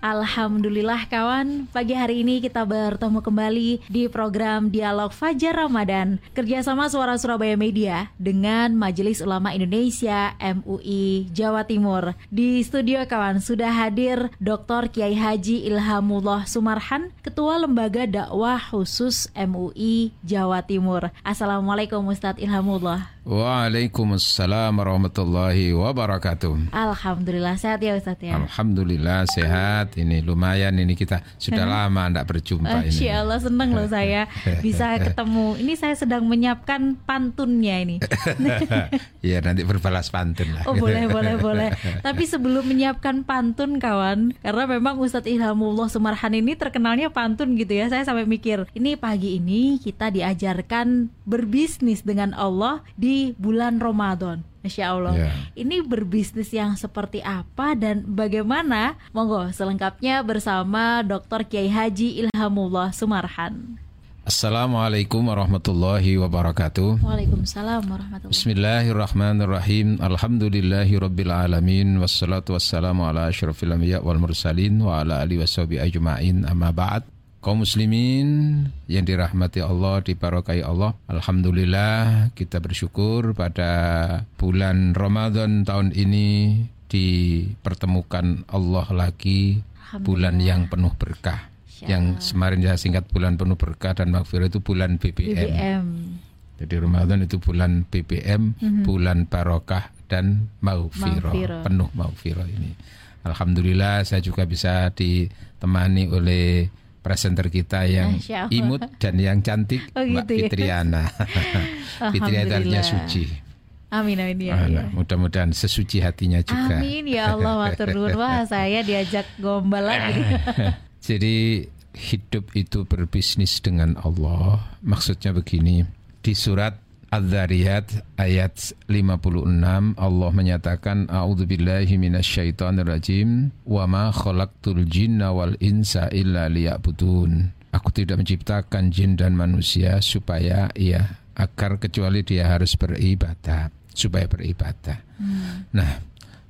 Alhamdulillah kawan, pagi hari ini kita bertemu kembali di program Dialog Fajar Ramadan kerjasama Suara Surabaya Media dengan Majelis Ulama Indonesia MUI Jawa Timur. Di studio kawan sudah hadir Dr. Kiai Haji Ilhamullah Sumarhan, Ketua Lembaga Dakwah Khusus MUI Jawa Timur. Assalamualaikum Ustadz Ilhamullah. Waalaikumsalam warahmatullahi wabarakatuh. Alhamdulillah sehat ya Ustadz ya. Alhamdulillah sehat. Ini lumayan ini kita sudah lama tidak berjumpa ini. Insya Allah senang loh saya bisa ketemu. Ini saya sedang menyiapkan pantunnya ini. ya nanti berbalas pantun lah. Oh boleh boleh boleh. Tapi sebelum menyiapkan pantun kawan, karena memang Ustadz Ilhamullah Sumarhan ini terkenalnya pantun gitu ya. Saya sampai mikir ini pagi ini kita diajarkan berbisnis dengan Allah di bulan Ramadan. Masya Allah. Yeah. Ini berbisnis yang seperti apa dan bagaimana? Monggo selengkapnya bersama Dr. Kiai Haji Ilhamullah Sumarhan. Assalamualaikum warahmatullahi wabarakatuh. Waalaikumsalam warahmatullahi Bismillahirrahmanirrahim. Alhamdulillahi rabbil alamin wassalatu wassalamu ala asyrafil anbiya wal mursalin wa ala alihi washabihi ajmain amma ba'd kaum muslimin yang dirahmati Allah, dibarokai Allah. Alhamdulillah kita bersyukur pada bulan Ramadan tahun ini dipertemukan Allah lagi bulan yang penuh berkah. Yang kemarin saya singkat bulan penuh berkah dan makfirah itu bulan BBM. BBM. Jadi Ramadan itu bulan BBM, mm -hmm. bulan barokah dan maufiro, penuh maufiro ini. Alhamdulillah saya juga bisa ditemani oleh presenter kita yang imut dan yang cantik oh, Mbak gitu ya? Fitriana. Fitriana suci. Amin amin ya. ya. Mudah-mudahan sesuci hatinya juga. Amin ya Allah matur Wah, saya diajak gombal lagi. Jadi hidup itu berbisnis dengan Allah. Maksudnya begini, di surat Ad-Dhariyat ayat 56 Allah menyatakan a'udzubillahi minasyaitonirrajim wa ma khalaqtul jinna wal insa illa liya'budun. Aku tidak menciptakan jin dan manusia supaya ia agar kecuali dia harus beribadah, supaya beribadah. Hmm. Nah,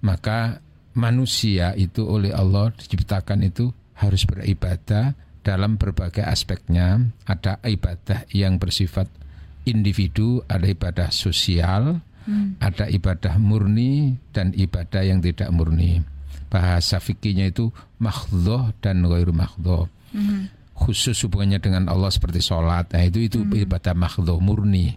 maka manusia itu oleh Allah diciptakan itu harus beribadah dalam berbagai aspeknya. Ada ibadah yang bersifat individu ada ibadah sosial, hmm. ada ibadah murni dan ibadah yang tidak murni. Bahasa fikihnya itu makhdhoh dan ghairu makhdhoh. Hmm. Khusus hubungannya dengan Allah seperti sholat, nah itu itu hmm. ibadah makhdhoh murni.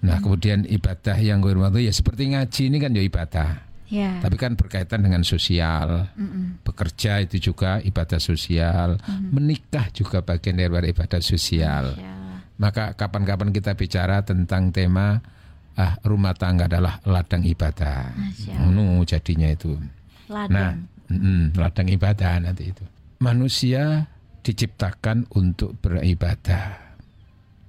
Nah hmm. kemudian ibadah yang ghairu makhdhoh ya seperti ngaji ini kan ya ibadah. Yeah. Tapi kan berkaitan dengan sosial, mm bekerja itu juga ibadah sosial, mm menikah juga bagian dari ibadah sosial. Yeah. Maka kapan-kapan kita bicara tentang tema ah, rumah tangga adalah ladang ibadah. Nu jadinya itu. Ladang. Nah, mm, ladang ibadah nanti itu. Manusia diciptakan untuk beribadah.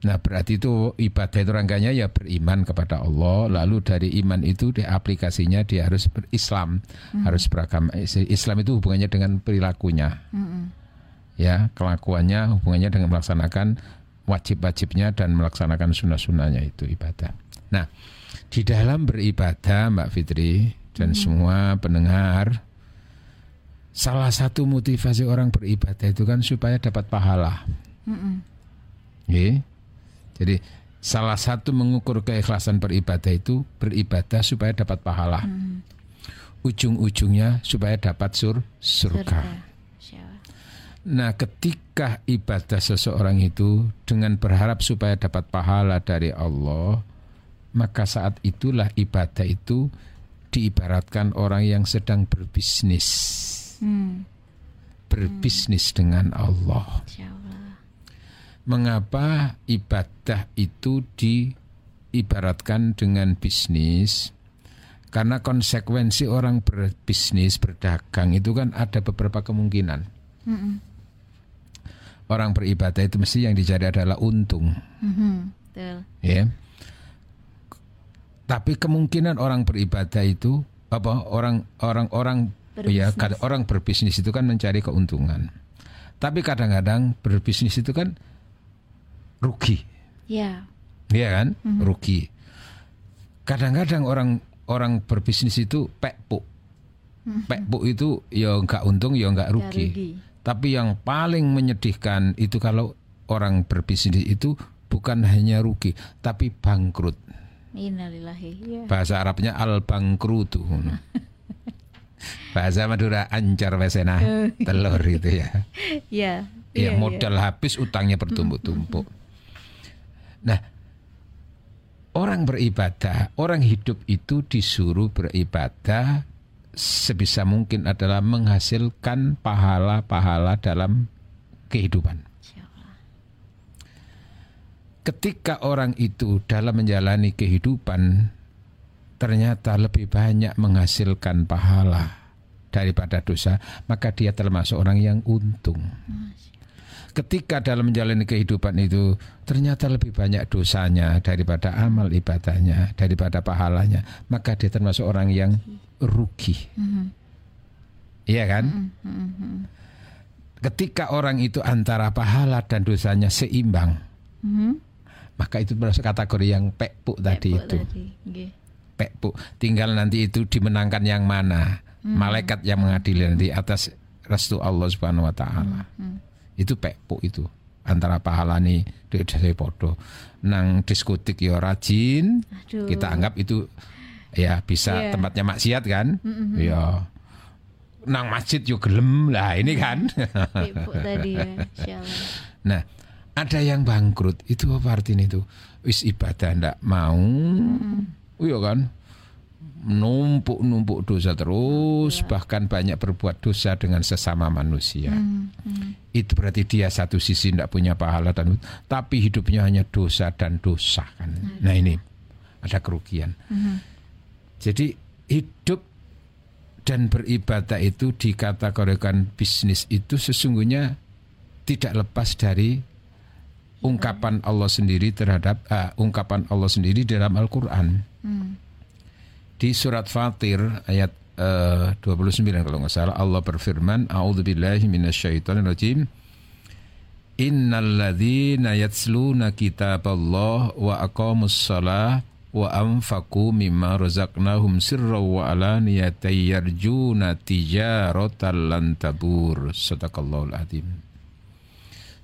Nah berarti itu ibadah itu rangkanya ya beriman kepada Allah Lalu dari iman itu di aplikasinya dia harus berislam hmm. Harus beragama Islam itu hubungannya dengan perilakunya hmm. Ya kelakuannya hubungannya dengan melaksanakan wajib-wajibnya dan melaksanakan sunnah-sunnahnya itu ibadah. Nah, di dalam beribadah Mbak Fitri dan hmm. semua pendengar, salah satu motivasi orang beribadah itu kan supaya dapat pahala. Hmm. Okay? Jadi salah satu mengukur keikhlasan beribadah itu beribadah supaya dapat pahala. Hmm. Ujung-ujungnya supaya dapat sur surga. surga. Nah, ketika ibadah seseorang itu dengan berharap supaya dapat pahala dari Allah, maka saat itulah ibadah itu diibaratkan orang yang sedang berbisnis. Hmm. Berbisnis hmm. dengan Allah. Mengapa ibadah itu diibaratkan dengan bisnis? Karena konsekuensi orang berbisnis, berdagang itu kan ada beberapa kemungkinan. Hmm orang beribadah itu mesti yang dicari adalah untung. Mm-hmm. Ya. Tapi kemungkinan orang beribadah itu apa orang orang orang ya orang berbisnis itu kan mencari keuntungan. Tapi kadang-kadang berbisnis itu kan rugi. Ya. Iya kan? Rugi. Kadang-kadang orang orang berbisnis itu pekpuk. Pekpuk itu ya nggak untung ya nggak rugi. rugi. Tapi yang paling menyedihkan itu kalau orang berbisnis itu bukan hanya rugi, tapi bangkrut. Innalillahi. Ya. Bahasa Arabnya al bangkrutu. Bahasa Madura ancar wesena telur itu ya. Ya. Ya Iya, modal habis utangnya bertumpuk-tumpuk. Nah, orang beribadah, orang hidup itu disuruh beribadah sebisa mungkin adalah menghasilkan pahala-pahala dalam kehidupan. Ketika orang itu dalam menjalani kehidupan ternyata lebih banyak menghasilkan pahala daripada dosa, maka dia termasuk orang yang untung. Ketika dalam menjalani kehidupan itu ternyata lebih banyak dosanya daripada amal ibadahnya, daripada pahalanya, maka dia termasuk orang yang rugi. Iya kan? Ketika orang itu antara pahala dan dosanya seimbang, Mhm. maka itu masuk kategori yang pekpuk tadi Pekpuk itu. tadi. Pekpuk. Tinggal nanti itu dimenangkan yang mana? Malaikat yang mengadili nanti atas restu Allah Subhanahu wa taala. Itu pekpuk itu. Antara pahala nih desa podo. Nang diskotik ya rajin, Aduh. kita anggap itu ya bisa Iya. tempatnya maksiat kan? Ya. Nang masjid yo gelem lah ini kan. Tadi ya. Nah, ada yang bangkrut. Itu apa artinya itu? Wis ibadah ndak mau. Iya kan? Numpuk-numpuk dosa terus, bahkan banyak berbuat dosa dengan sesama manusia. Itu berarti dia satu sisi ndak punya pahala dan tapi hidupnya hanya dosa dan dosa kan. Nah, ini ada kerugian. Jadi hidup dan beribadah itu dikategorikan bisnis itu sesungguhnya tidak lepas dari ungkapan Allah sendiri terhadap ah, ungkapan Allah sendiri dalam Al-Qur'an. Di surat Fatir ayat eh, 29 kalau nggak salah Allah berfirman A'udzubillahi minasyaitonirrajim Innalladzina yatsluna kitaballah wa aqamus salah wa anfaqu mimma razaqnahum sirran wa alaniyatan yarjuna tijaratan lan tabur. Sadaqallahul azim.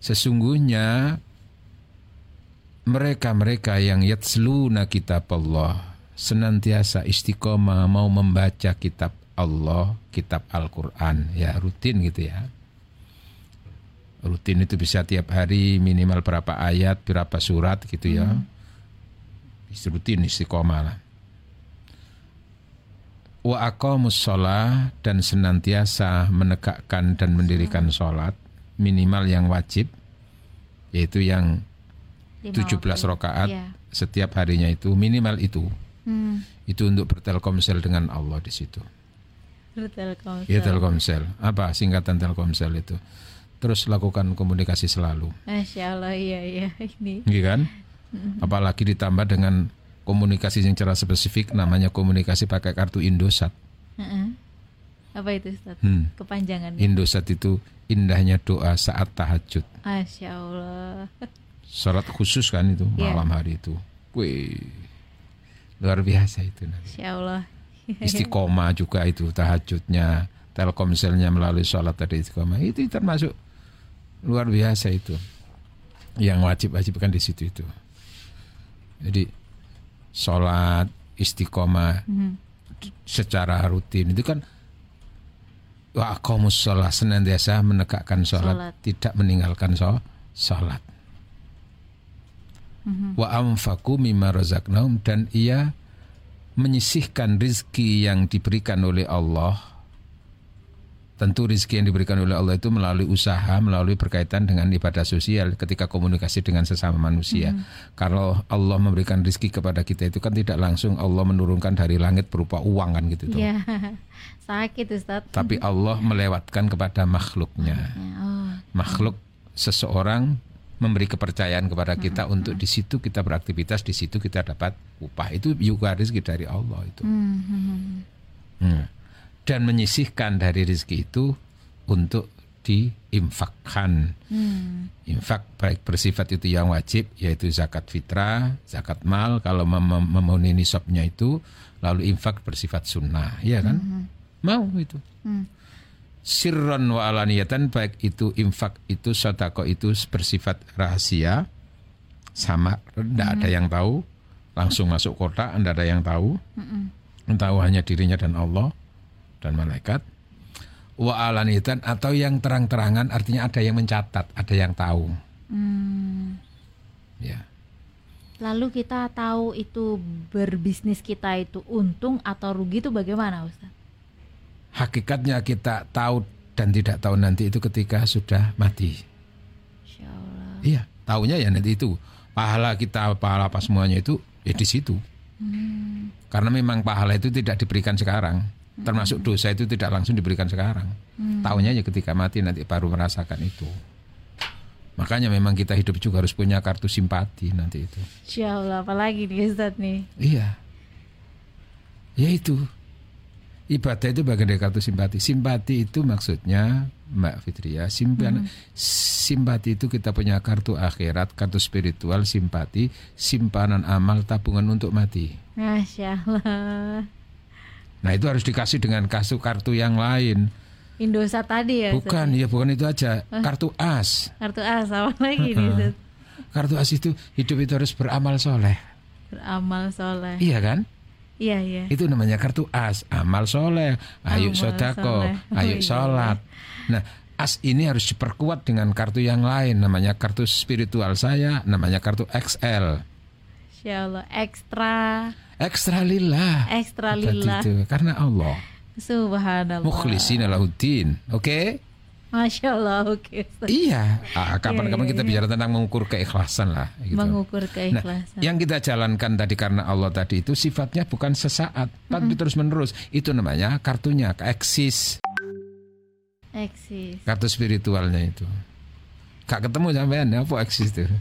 Sesungguhnya mereka-mereka yang yatsluna kitab Allah senantiasa istiqomah mau membaca kitab Allah, kitab Al-Quran ya rutin gitu ya. Rutin itu bisa tiap hari minimal berapa ayat, berapa surat gitu ya. Rutin istiqomah lah. Wa aqamus sholah dan senantiasa menegakkan dan mendirikan sholat minimal yang wajib yaitu yang Lima 17 waktu. rakaat Iya. setiap harinya itu minimal itu Hmm. itu untuk bertelkomsel dengan Allah di situ. Telkomsel. Ya Telkomsel. Apa singkatan Telkomsel itu? Terus lakukan komunikasi selalu, Masya Allah iya iya ini. gitu kan? Apalagi ditambah dengan komunikasi yang secara spesifik namanya komunikasi pakai kartu Indosat. Heeh. Apa itu Ustaz? Hmm. Kepanjangannya. Indosat itu indahnya doa saat tahajud. Masya Allah. Sholat khusus kan itu Iya. malam hari itu. Wih, luar biasa itu nanti. Masya Allah. Istiqomah juga itu tahajudnya, telkomselnya melalui sholat tadi istiqomah itu termasuk luar biasa itu. Yang wajib-wajib kan di situ itu. Jadi sholat istiqomah secara rutin itu kan wa aqamus sholat senantiasa menegakkan sholat, Sholat. tidak meninggalkan sho- sholat. Wa amfaku mimma razaqnahum dan ia menyisihkan rizki yang diberikan oleh Allah. Tentu rizki yang diberikan oleh Allah itu melalui usaha, melalui berkaitan dengan ibadah sosial ketika komunikasi dengan sesama manusia. Kalau Allah memberikan rizki kepada kita itu kan tidak langsung Allah menurunkan dari langit berupa uang kan gitu. tuh. Iya. Sakit Ustaz. Tapi Allah melewatkan kepada makhluknya. Ya, oh. Makhluk seseorang memberi kepercayaan kepada kita untuk di situ kita beraktivitas, di situ kita dapat upah. Itu juga rizki dari Allah itu. Hmm, hmm, hmm. Hmm. Dan menyisihkan dari rizki itu untuk diinfakkan. Hmm. Infak baik bersifat itu yang wajib yaitu zakat fitrah, zakat mal kalau mem mem- memenuhi nisabnya itu lalu infak bersifat sunnah, ya kan? Mau itu. Hmm. Sirron wa alaniyatan baik itu infak itu sodako itu bersifat rahasia sama tidak ada yang tahu langsung masuk kotak tidak ada yang tahu tahu hanya dirinya dan Allah dan malaikat wa alaniyatan atau yang terang-terangan artinya ada yang mencatat ada yang tahu Hmm. ya Lalu kita tahu itu berbisnis kita itu untung atau rugi itu bagaimana Ustaz? hakikatnya kita tahu dan tidak tahu nanti itu ketika sudah mati Insya Allah. iya tahunya ya nanti itu pahala kita pahala apa semuanya itu ya di situ Hmm. Karena memang pahala itu tidak diberikan sekarang, termasuk dosa itu tidak langsung diberikan sekarang. Tahunya ya ketika mati nanti baru merasakan itu. Makanya memang kita hidup juga harus punya kartu simpati nanti itu. Insya Allah apalagi nih Ustaz nih. Iya. Ya itu. Ibadah itu bagian dari kartu simpati. Simpati itu maksudnya Mbak Fitria, simpan simpati itu kita punya kartu akhirat, kartu spiritual, simpati, simpanan amal, tabungan untuk mati. Masya Allah. Nah itu harus dikasih dengan kartu kartu yang lain. Indosat tadi ya? Bukan, ya bukan itu aja. Kartu as. Kartu as apa lagi nih Ustaz? Kartu as itu hidup itu harus beramal soleh. Beramal soleh. Iya kan? Iya iya. Itu namanya kartu as. Amal soleh. Ayo Amal sodako. soleh. Oh, Ayo iya. sholat. Nah as ini harus diperkuat dengan kartu yang lain. Namanya kartu spiritual saya. Namanya kartu XL. Insya Allah ekstra Ekstra lillah. ekstra lillah. itu. Karena Allah. Subhanallah. Mukhlisin lahuddin. Oke? Masya Allah oke Ustaz. Iya. Ah, Kapan-kapan Iya, iya, kita iya. bicara tentang mengukur keikhlasan lah. Gitu. Mengukur Nah, keikhlasan. yang kita jalankan tadi karena Allah tadi itu sifatnya bukan sesaat, tapi terus menerus. Itu namanya kartunya, eksis, Eksis. kartu spiritualnya itu. Gak ketemu sampean apa eksis itu?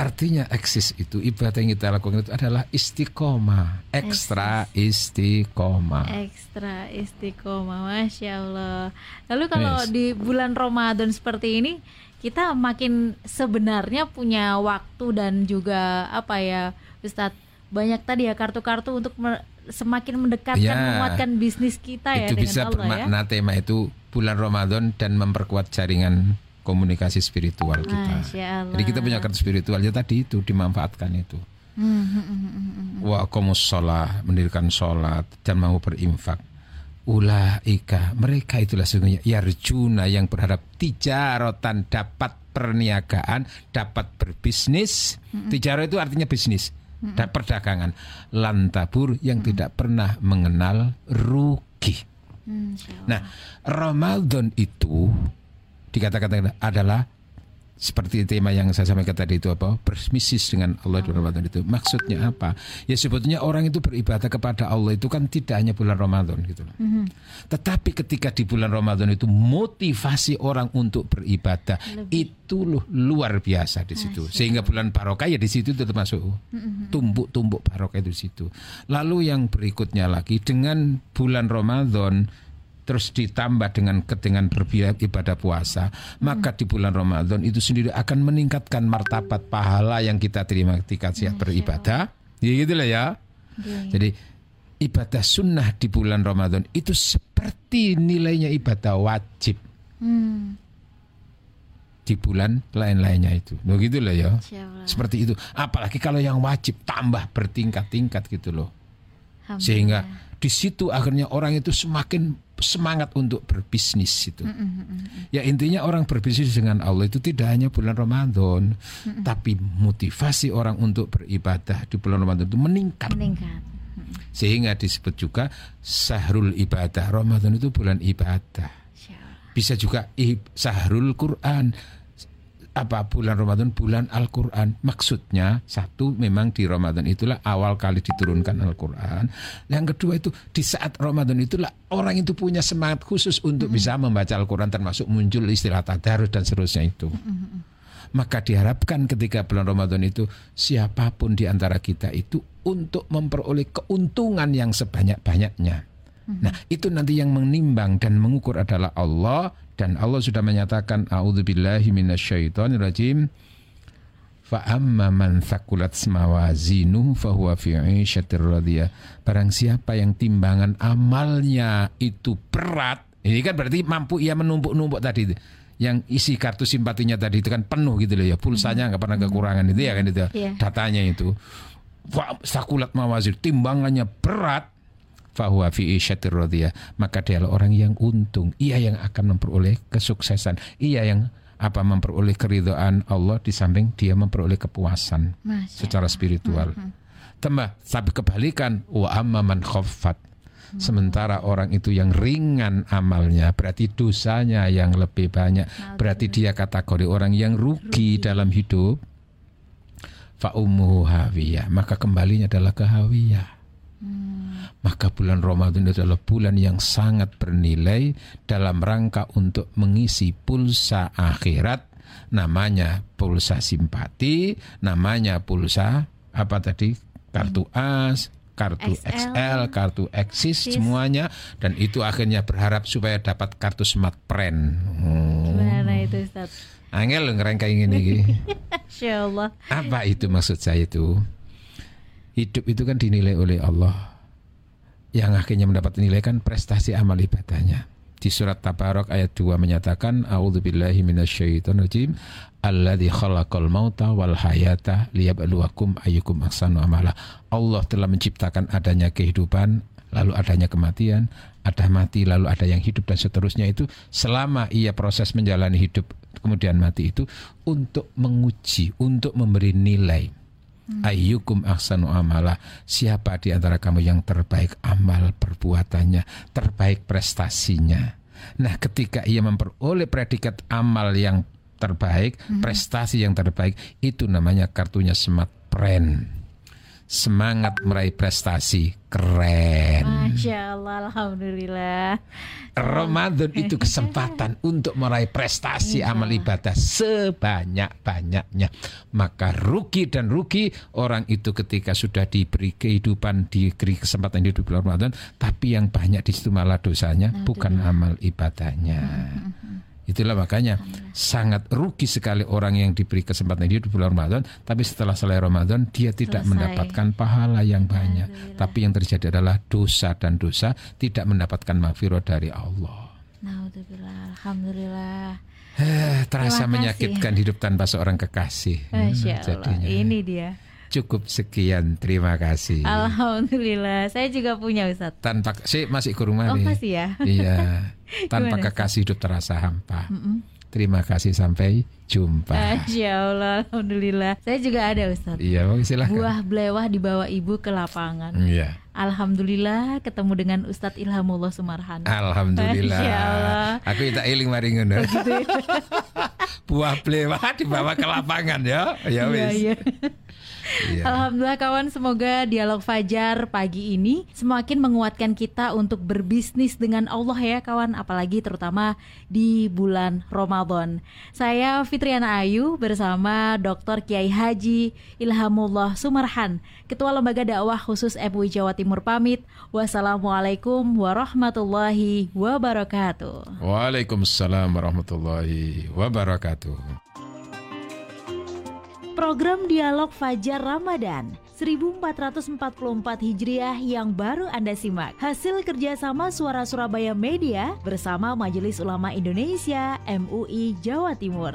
Artinya eksis itu ibadah yang kita lakukan itu adalah istiqomah, ekstra istiqomah. Ekstra istiqomah, masya Allah. Lalu kalau Yes. di bulan Ramadan seperti ini, kita makin sebenarnya punya waktu dan juga apa ya, Ustadz banyak tadi ya kartu-kartu untuk me- semakin mendekatkan, Ya. menguatkan bisnis kita ya itu dengan bisa Allah ya. bermakna tema itu bulan Ramadan dan memperkuat jaringan komunikasi spiritual kita. Jadi kita punya kartu spiritual ya tadi itu dimanfaatkan itu. Hmm, hmm, hmm, hmm, hmm. Wa sholah, mendirikan sholat dan mau berinfak. Ulaika, mereka itulah sesungguhnya yarjuna yang berharap tijarotan dapat perniagaan, dapat berbisnis. Tijaro itu artinya bisnis, dan perdagangan. Lantabur yang tidak pernah mengenal rugi. Nah, Ramadan itu dikatakan adalah seperti tema yang saya sampaikan tadi itu apa? Berbisnis dengan Allah di Ramadan itu. Maksudnya apa? Ya sebetulnya orang itu beribadah kepada Allah itu kan tidak hanya bulan Ramadan gitu loh. Mhm. Tetapi ketika di bulan Ramadan itu motivasi orang untuk beribadah itu loh luar biasa di situ. Sehingga bulan barokah ya di situ itu termasuk tumbuk-tumbuk barokah itu di situ. Lalu yang berikutnya lagi dengan bulan Ramadan terus ditambah dengan dengan beribadah puasa, maka di bulan Ramadan itu sendiri akan meningkatkan martabat pahala yang kita terima ketika siap beribadah. Ya gitu lah ya. Oke. Jadi ibadah sunnah di bulan Ramadan itu seperti nilainya ibadah wajib Hmm, di bulan lain-lainnya itu. Loh gitu loh ya. Seperti itu. Apalagi kalau yang wajib tambah bertingkat-tingkat gitu loh. Sehingga di situ akhirnya orang itu semakin semangat untuk berbisnis itu. Hmm, hmm, hmm. Ya intinya orang berbisnis dengan Allah itu tidak hanya bulan Ramadan, tapi motivasi orang untuk beribadah di bulan Ramadan itu meningkat. meningkat. Sehingga disebut juga sahrul ibadah. Ramadan itu bulan ibadah. Bisa juga sahrul Quran. Apa bulan Ramadan? Bulan Al-Quran. Maksudnya satu memang di Ramadan itulah awal kali diturunkan Al-Quran. Yang kedua itu di saat Ramadan itulah orang itu punya semangat khusus untuk bisa membaca Al-Quran termasuk muncul istilah tadarus dan seterusnya itu. Maka diharapkan ketika bulan Ramadan itu siapa pun di antara kita itu untuk memperoleh keuntungan yang sebanyak-banyaknya. Nah, itu nanti yang menimbang dan mengukur adalah Allah dan Allah sudah menyatakan a'udzubillahi minasyaitonirrajim fa amma man thaqulat mawazinu fahuwa fi 'isyatir radiyah. Barang siapa yang timbangan amalnya itu berat, ini kan berarti mampu ia menumpuk-numpuk tadi itu. Yang isi kartu simpatinya tadi itu kan penuh gitu loh ya, pulsanya nggak pernah kekurangan itu ya kan itu. Iya. Datanya itu. Fa thaqulat mawazin timbangannya berat fahuwa fi isyatir maka dialah orang yang untung. Ia yang akan memperoleh kesuksesan. Ia yang apa memperoleh keridhaan Allah di samping dia memperoleh kepuasan Masya secara spiritual. Tambah tapi kebalikan wa amma man khaffat. Sementara orang itu yang ringan amalnya berarti dosanya yang lebih banyak. Berarti dia kategori orang yang rugi. dalam hidup. Fa ummuhu hawiyah. Maka kembalinya adalah ke hawiyah maka bulan Ramadan itu adalah bulan yang sangat bernilai dalam rangka untuk mengisi pulsa akhirat namanya pulsa simpati namanya pulsa apa tadi kartu as kartu XL, XL, kartu Exis Exis. semuanya dan itu akhirnya berharap supaya dapat kartu Smart Friend. Oh. Gimana itu Ustaz? Angel lo ngerengkai ini iki. Masya Allah. Apa itu maksud saya itu? Hidup itu kan dinilai oleh Allah. Yang akhirnya mendapat nilai kan prestasi amal ibadahnya. Di surat Tabarok ayat 2 menyatakan A'udzubillahi minasyaitonirrajim Alladzi khalaqal mauta wal hayata liyabluwakum ayyukum ahsanu amala. Allah telah menciptakan adanya kehidupan lalu adanya kematian, ada mati lalu ada yang hidup dan seterusnya itu selama ia proses menjalani hidup kemudian mati itu untuk menguji, untuk memberi nilai. Ayyukum ahsanu amala. Siapa di antara kamu yang terbaik amal perbuatannya Terbaik prestasinya? Nah ketika ia memperoleh predikat amal yang terbaik Prestasi yang terbaik Itu namanya kartunya smart friend Semangat meraih prestasi Keren Masya Allah, Alhamdulillah. Ramadan itu kesempatan untuk meraih prestasi amal ibadah sebanyak-banyaknya. Maka rugi dan rugi orang itu ketika sudah diberi kehidupan, diberi kesempatan hidup di bulan Ramadan, tapi yang banyak di situ malah dosanya, bukan amal ibadahnya. Itulah makanya sangat rugi sekali orang yang diberi kesempatan hidup di bulan Ramadan, tapi setelah selesai Ramadan dia tidak Selesai. mendapatkan pahala yang banyak. Tapi yang terjadi adalah dosa dan dosa tidak mendapatkan maghfirah dari Allah. Naudzubillah, Alhamdulillah. Eh, terasa menyakitkan hidup tanpa seorang kekasih. Hmm, Masya Allah, jadinya. ini dia. Cukup sekian, terima kasih. Alhamdulillah, saya juga punya Ustaz. Tanpa sih masih kurang Oh mari. masih ya? Iya. Tanpa Gimana, kekasih hidup terasa hampa. Terima kasih sampai jumpa. Masya Allah, Alhamdulillah. Saya juga ada Ustaz. Iya, Bang, silakan. Buah belewah dibawa ibu ke lapangan. Iya. Alhamdulillah ketemu dengan Ustadz Ilhamullah Sumarhan. Alhamdulillah. Masya Allah. Aku tak iling mari ngono. Buah blewah dibawa ke lapangan ya. Ya Iya, wis. iya. Iya. Alhamdulillah kawan, semoga dialog Fajar pagi ini semakin menguatkan kita untuk berbisnis dengan Allah ya kawan, apalagi terutama di bulan Ramadan. Saya Fitriana Ayu bersama Dr. Kiai Haji Ilhamullah Sumarhan, Ketua Lembaga Dakwah Khusus MUI Jawa Timur pamit. Wassalamualaikum warahmatullahi wabarakatuh. Waalaikumsalam warahmatullahi wabarakatuh. Program Dialog Fajar Ramadan 1444 Hijriah yang baru Anda simak. Hasil kerjasama Suara Surabaya Media bersama Majelis Ulama Indonesia MUI Jawa Timur